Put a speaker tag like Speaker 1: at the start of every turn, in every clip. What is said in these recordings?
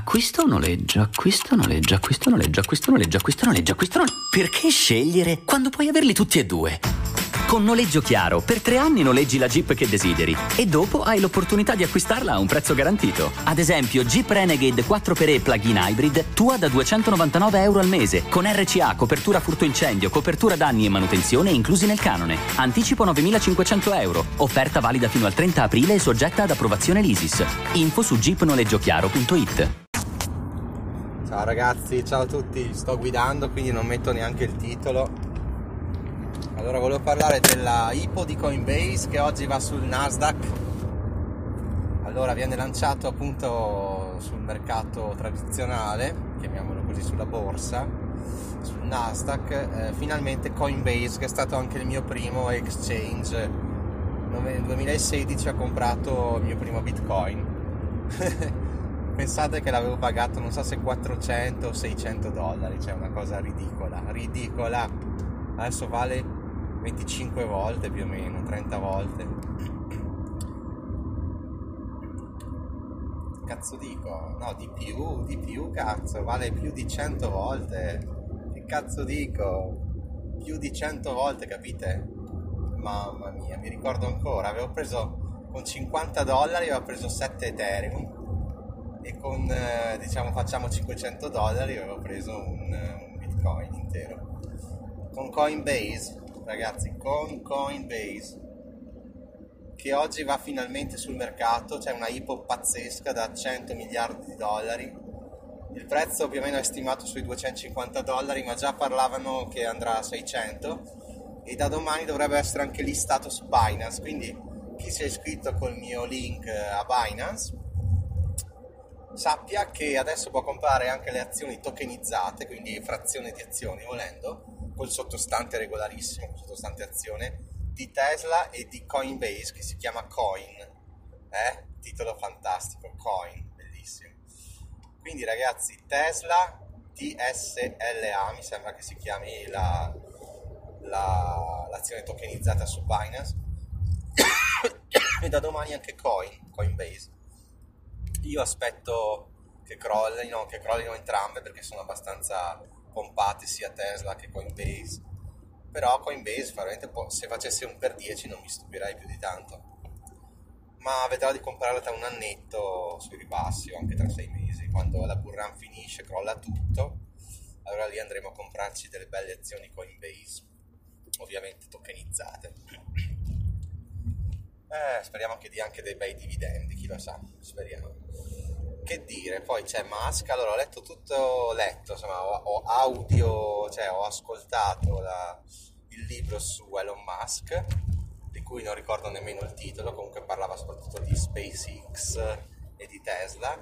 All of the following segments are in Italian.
Speaker 1: Acquisto o noleggio, acquisto o noleggio, acquisto o noleggio, acquisto o noleggio, acquisto noleggio, acquisto noleggio. Perché scegliere quando puoi averli tutti e due? Con Noleggio Chiaro, per tre anni noleggi la Jeep che desideri e dopo hai l'opportunità di acquistarla a un prezzo garantito. Ad esempio, Jeep Renegade 4xE Plug-in Hybrid, tua da 299 euro al mese, con RCA, copertura furto incendio, copertura danni e manutenzione inclusi nel canone. Anticipo 9.500 euro. Offerta valida fino al 30 aprile e soggetta ad approvazione l'ISIS. Info su jeepnoleggiochiaro.it
Speaker 2: Ciao ragazzi, ciao a tutti, sto guidando quindi non metto neanche il titolo allora volevo parlare della IPO di Coinbase che oggi va sul Nasdaq. Allora viene lanciato appunto sul mercato tradizionale, chiamiamolo così sulla borsa, sul Nasdaq, eh, finalmente Coinbase che è stato anche il mio primo exchange. Nel 2016 ho comprato il mio primo Bitcoin. Pensate che l'avevo pagato non so se 400 o 600 dollari, cioè una cosa ridicola, ridicola. Adesso vale 25 volte più o meno, 30 volte. Cazzo dico? No, di più, di più cazzo, vale più di 100 volte. Che cazzo dico? Più di 100 volte, capite? Mamma mia, mi ricordo ancora, avevo preso con 50 dollari, avevo preso 7 Ethereum e con, eh, diciamo, facciamo 500 dollari, avevo preso un, un Bitcoin intero. Con Coinbase ragazzi, con Coinbase che oggi va finalmente sul mercato, c'è una IPO pazzesca da 100 miliardi di dollari. Il prezzo più o meno è stimato sui 250 dollari, ma già parlavano che andrà a 600 e da domani dovrebbe essere anche listato su Binance, quindi chi si è iscritto col mio link a Binance sappia che adesso può comprare anche le azioni tokenizzate, quindi frazione di azioni volendo, col sottostante regolarissimo, col sottostante azione di Tesla e di Coinbase che si chiama Coin. Eh? Titolo fantastico, Coin, bellissimo. Quindi ragazzi, Tesla TSLA, mi sembra che si chiami la, la, l'azione tokenizzata su Binance. e da domani anche Coin, Coinbase. Io aspetto che crollino, che crollino entrambe perché sono abbastanza pompate sia Tesla che Coinbase. Però Coinbase veramente se facessi un per 10 non mi stupirei più di tanto. Ma vedrò di comprarla tra un annetto sui ribassi o anche tra sei mesi. Quando la burran finisce, crolla tutto. Allora lì andremo a comprarci delle belle azioni Coinbase ovviamente tokenizzate eh, speriamo che dia anche dei bei dividendi chi lo sa, speriamo. Che dire, poi c'è Musk, allora ho letto tutto, letto, insomma, ho, ho audio, cioè ho ascoltato la, il libro su Elon Musk, di cui non ricordo nemmeno il titolo, comunque parlava soprattutto di SpaceX e di Tesla,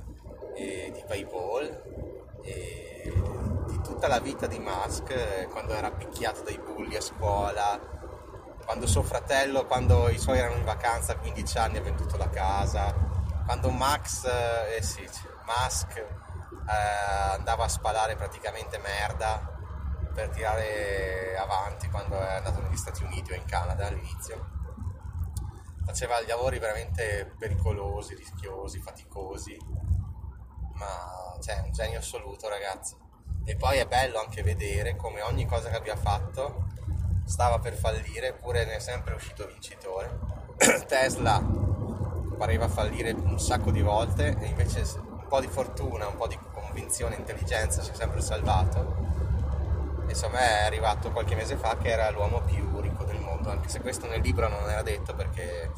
Speaker 2: e di PayPal, e di tutta la vita di Musk, quando era picchiato dai bulli a scuola, quando suo fratello, quando i suoi erano in vacanza a 15 anni ha venduto la casa, quando Max, eh, eh sì, Musk eh, andava a spalare praticamente merda per tirare avanti quando è andato negli Stati Uniti o in Canada all'inizio. Faceva lavori veramente pericolosi, rischiosi, faticosi, ma cioè, un genio assoluto ragazzi. E poi è bello anche vedere come ogni cosa che abbia fatto stava per fallire, eppure ne è sempre uscito vincitore. Tesla pareva fallire un sacco di volte e invece un po' di fortuna, un po' di convinzione, intelligenza si è sempre salvato. Insomma è arrivato qualche mese fa che era l'uomo più ricco del mondo, anche se questo nel libro non era detto perché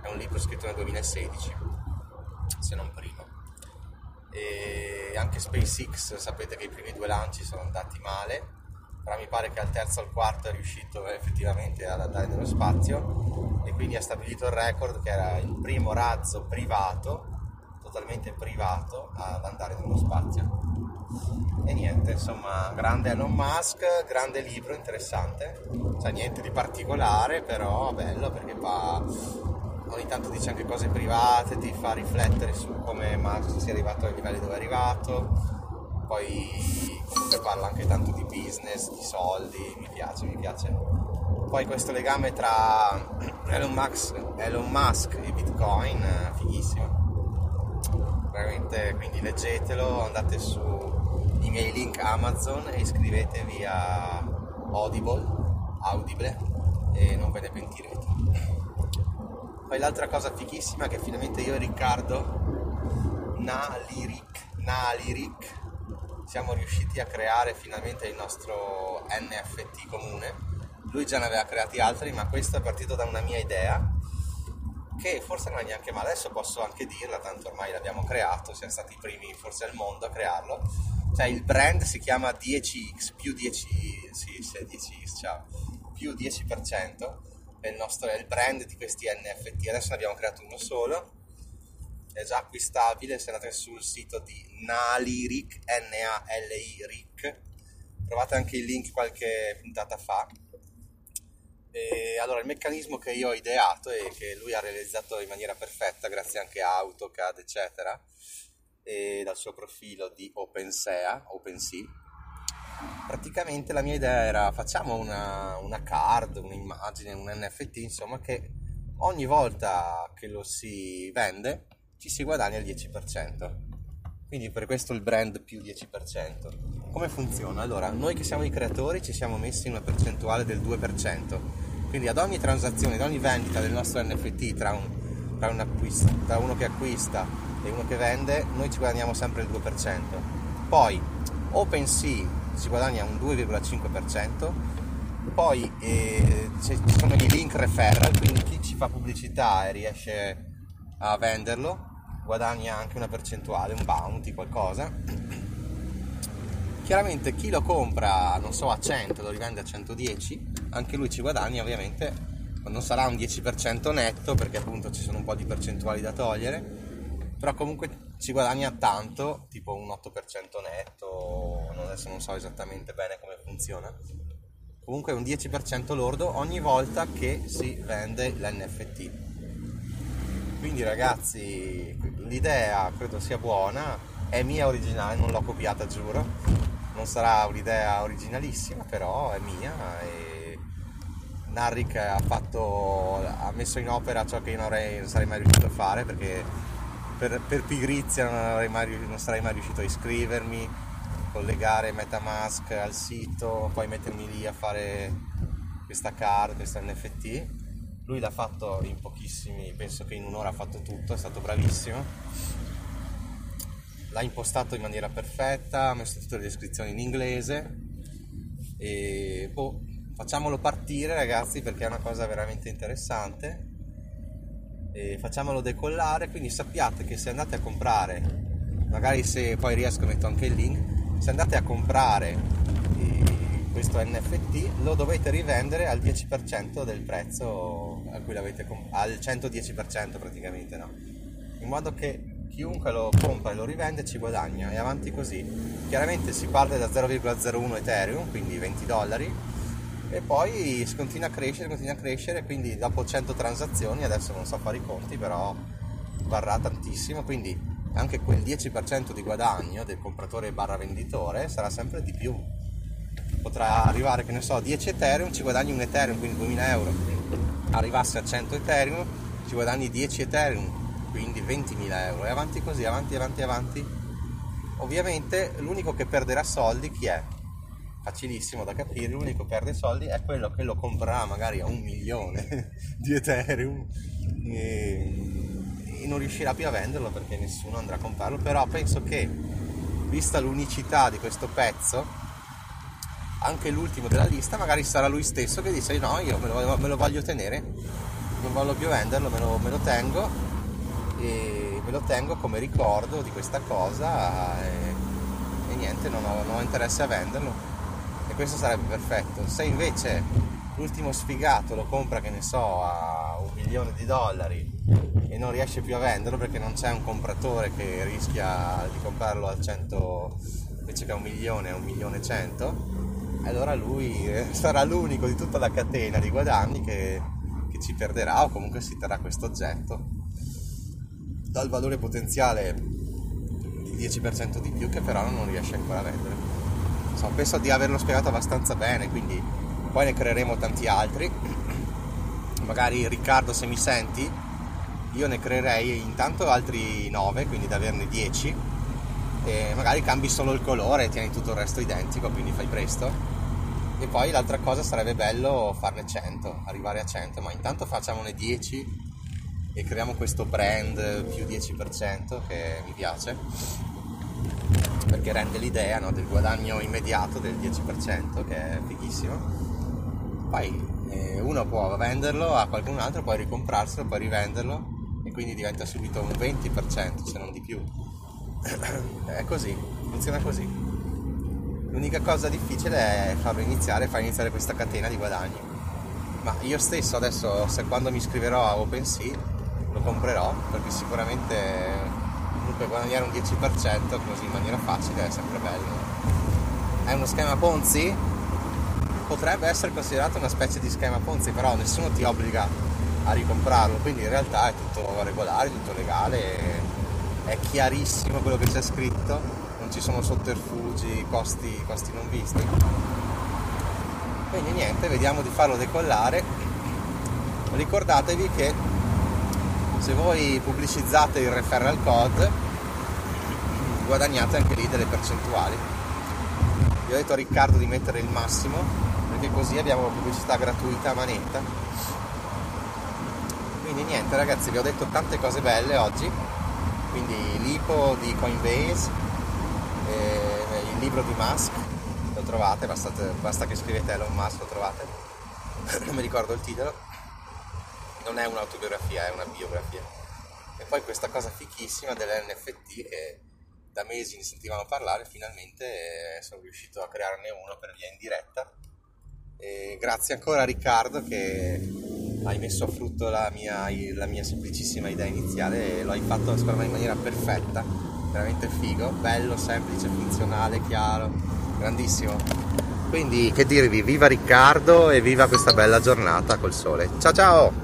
Speaker 2: è un libro scritto nel 2016, se non prima. E anche SpaceX sapete che i primi due lanci sono andati male, però mi pare che al terzo o al quarto è riuscito effettivamente ad andare nello spazio e quindi ha stabilito il record che era il primo razzo privato, totalmente privato, ad andare nello spazio. E niente, insomma, grande Elon Musk, grande libro, interessante, cioè niente di particolare, però bello perché fa ogni tanto dice anche cose private, ti fa riflettere su come Musk sia arrivato ai livelli dove è arrivato, poi comunque parla anche tanto di business, di soldi, mi piace, mi piace. Poi questo legame tra Elon Musk, Elon Musk e Bitcoin, fighissimo. veramente, quindi leggetelo, andate sui miei link Amazon e iscrivetevi a Audible, Audible e non ve ne pentirete. Poi l'altra cosa fighissima che finalmente io e Riccardo Naliric, Naliric siamo riusciti a creare finalmente il nostro NFT comune. Lui già ne aveva creati altri, ma questo è partito da una mia idea che forse non è neanche male, adesso posso anche dirla, tanto ormai l'abbiamo creato, siamo stati i primi forse al mondo a crearlo. Cioè il brand si chiama 10x, più 10, sì, sì 10x, ciao, più 10%, è il, nostro, è il brand di questi NFT, adesso ne abbiamo creato uno solo, è già acquistabile se andate sul sito di Naliric, N-A-L-I-RIC, trovate anche il link qualche puntata fa. E allora il meccanismo che io ho ideato e che lui ha realizzato in maniera perfetta grazie anche a AutoCAD eccetera e dal suo profilo di OpenSea, OpenSea. Praticamente la mia idea era facciamo una, una card, un'immagine, un NFT insomma che ogni volta che lo si vende ci si guadagna il 10% quindi per questo il brand più 10% come funziona? Allora, noi che siamo i creatori ci siamo messi in una percentuale del 2%, quindi ad ogni transazione, ad ogni vendita del nostro NFT tra, un, tra, un acquisto, tra uno che acquista e uno che vende, noi ci guadagniamo sempre il 2%. Poi OpenSea si guadagna un 2,5%, poi eh, ci sono i link referral, quindi chi ci fa pubblicità e riesce a venderlo guadagna anche una percentuale, un bounty, qualcosa. Chiaramente chi lo compra, non so, a 100 lo rivende a 110 anche lui ci guadagna ovviamente non sarà un 10% netto perché appunto ci sono un po' di percentuali da togliere però comunque ci guadagna tanto tipo un 8% netto adesso non so esattamente bene come funziona comunque un 10% lordo ogni volta che si vende l'NFT quindi ragazzi l'idea credo sia buona è mia originale non l'ho copiata giuro non sarà un'idea originalissima però è mia e Narrick ha, fatto, ha messo in opera ciò che io non, avrei, non sarei mai riuscito a fare perché per, per pigrizia non, mai, non, sarei mai riuscito a iscrivermi, collegare Metamask al sito, poi mettermi lì a fare questa card, questa NFT. Lui l'ha fatto in pochissimi, penso che in un'ora ha fatto tutto, è stato bravissimo. L'ha impostato in maniera perfetta, ha messo tutte le descrizioni in inglese e boh, facciamolo partire ragazzi perché è una cosa veramente interessante e facciamolo decollare quindi sappiate che se andate a comprare magari se poi riesco metto anche il link se andate a comprare questo NFT lo dovete rivendere al 10% del prezzo a cui l'avete comprato al 110% praticamente no? In modo che chiunque lo compra e lo rivende ci guadagna. E avanti così. Chiaramente si parte da 0,01 Ethereum quindi 20 dollari e poi continua a crescere, continua a crescere, quindi dopo 100 transazioni, adesso non so fare i conti, però varrà tantissimo, quindi anche quel 10% di guadagno del compratore barra venditore sarà sempre di più. Potrà arrivare, che ne so, 10 Ethereum, ci guadagni un Ethereum, quindi 2000 euro. Arrivasse a 100 Ethereum, ci guadagni 10 Ethereum, quindi 20.000 euro. E avanti così, avanti, avanti, avanti. Ovviamente l'unico che perderà soldi chi è? facilissimo da capire, l'unico che perde soldi è quello che lo comprerà magari a un milione di Ethereum e, e non riuscirà più a venderlo perché nessuno andrà a comprarlo, però penso che vista l'unicità di questo pezzo anche l'ultimo della lista magari sarà lui stesso che dice no io me lo, me lo voglio tenere non voglio più venderlo me lo, me lo, tengo e me lo tengo come ricordo di questa cosa e, e niente non ho, non ho interesse a venderlo e questo sarebbe perfetto. Se invece l'ultimo sfigato lo compra, che ne so, a un milione di dollari e non riesce più a venderlo perché non c'è un compratore che rischia di comprarlo al 100 invece che a un milione, a un milione cento, allora lui eh, sarà l'unico di tutta la catena di guadagni che, che ci perderà o comunque si terrà questo oggetto dal valore potenziale di 10% di più che però non riesce ancora a vendere insomma, penso di averlo spiegato abbastanza bene, quindi poi ne creeremo tanti altri. Magari Riccardo se mi senti, io ne creerei intanto altri 9, quindi da averne 10 e magari cambi solo il colore e tieni tutto il resto identico, quindi fai presto. E poi l'altra cosa sarebbe bello farne 100, arrivare a 100, ma intanto facciamone 10 e creiamo questo brand più 10% che mi piace perché rende l'idea no, del guadagno immediato del 10% che è fighissimo. Poi eh, uno può venderlo a qualcun altro poi ricomprarselo poi rivenderlo e quindi diventa subito un 20% se non di più. È così funziona così l'unica cosa difficile è farlo iniziare far iniziare questa catena di guadagni ma io stesso adesso se quando mi iscriverò a OpenSea lo comprerò perché sicuramente comunque guadagnare un 10% così in maniera facile è sempre bello. È uno schema Ponzi? Potrebbe essere considerato una specie di schema Ponzi, però nessuno ti obbliga a ricomprarlo, quindi in realtà è tutto regolare, tutto legale, è chiarissimo quello che c'è scritto, ci sono sotterfugi, costi, costi non visti. Quindi niente, vediamo di farlo decollare. Ricordatevi che se voi pubblicizzate il referral code guadagnate anche lì delle percentuali io ho detto a Riccardo di mettere il massimo perché così abbiamo pubblicità gratuita a manetta quindi niente ragazzi vi ho detto tante cose belle oggi quindi l'IPO di Coinbase il libro di Musk lo trovate basta, basta che scrivete Elon Musk lo trovate non mi ricordo il titolo non è un'autobiografia, è una biografia. E poi questa cosa fichissima dell'NFT che da mesi ne sentivamo parlare, finalmente eh, sono riuscito a crearne uno per via in diretta. E grazie ancora a Riccardo che hai messo a frutto la mia, la mia semplicissima idea iniziale e lo hai fatto secondo me in maniera perfetta, veramente figo, bello, semplice, funzionale, chiaro, grandissimo. Quindi che dirvi, viva Riccardo e viva questa bella giornata col sole. Ciao ciao!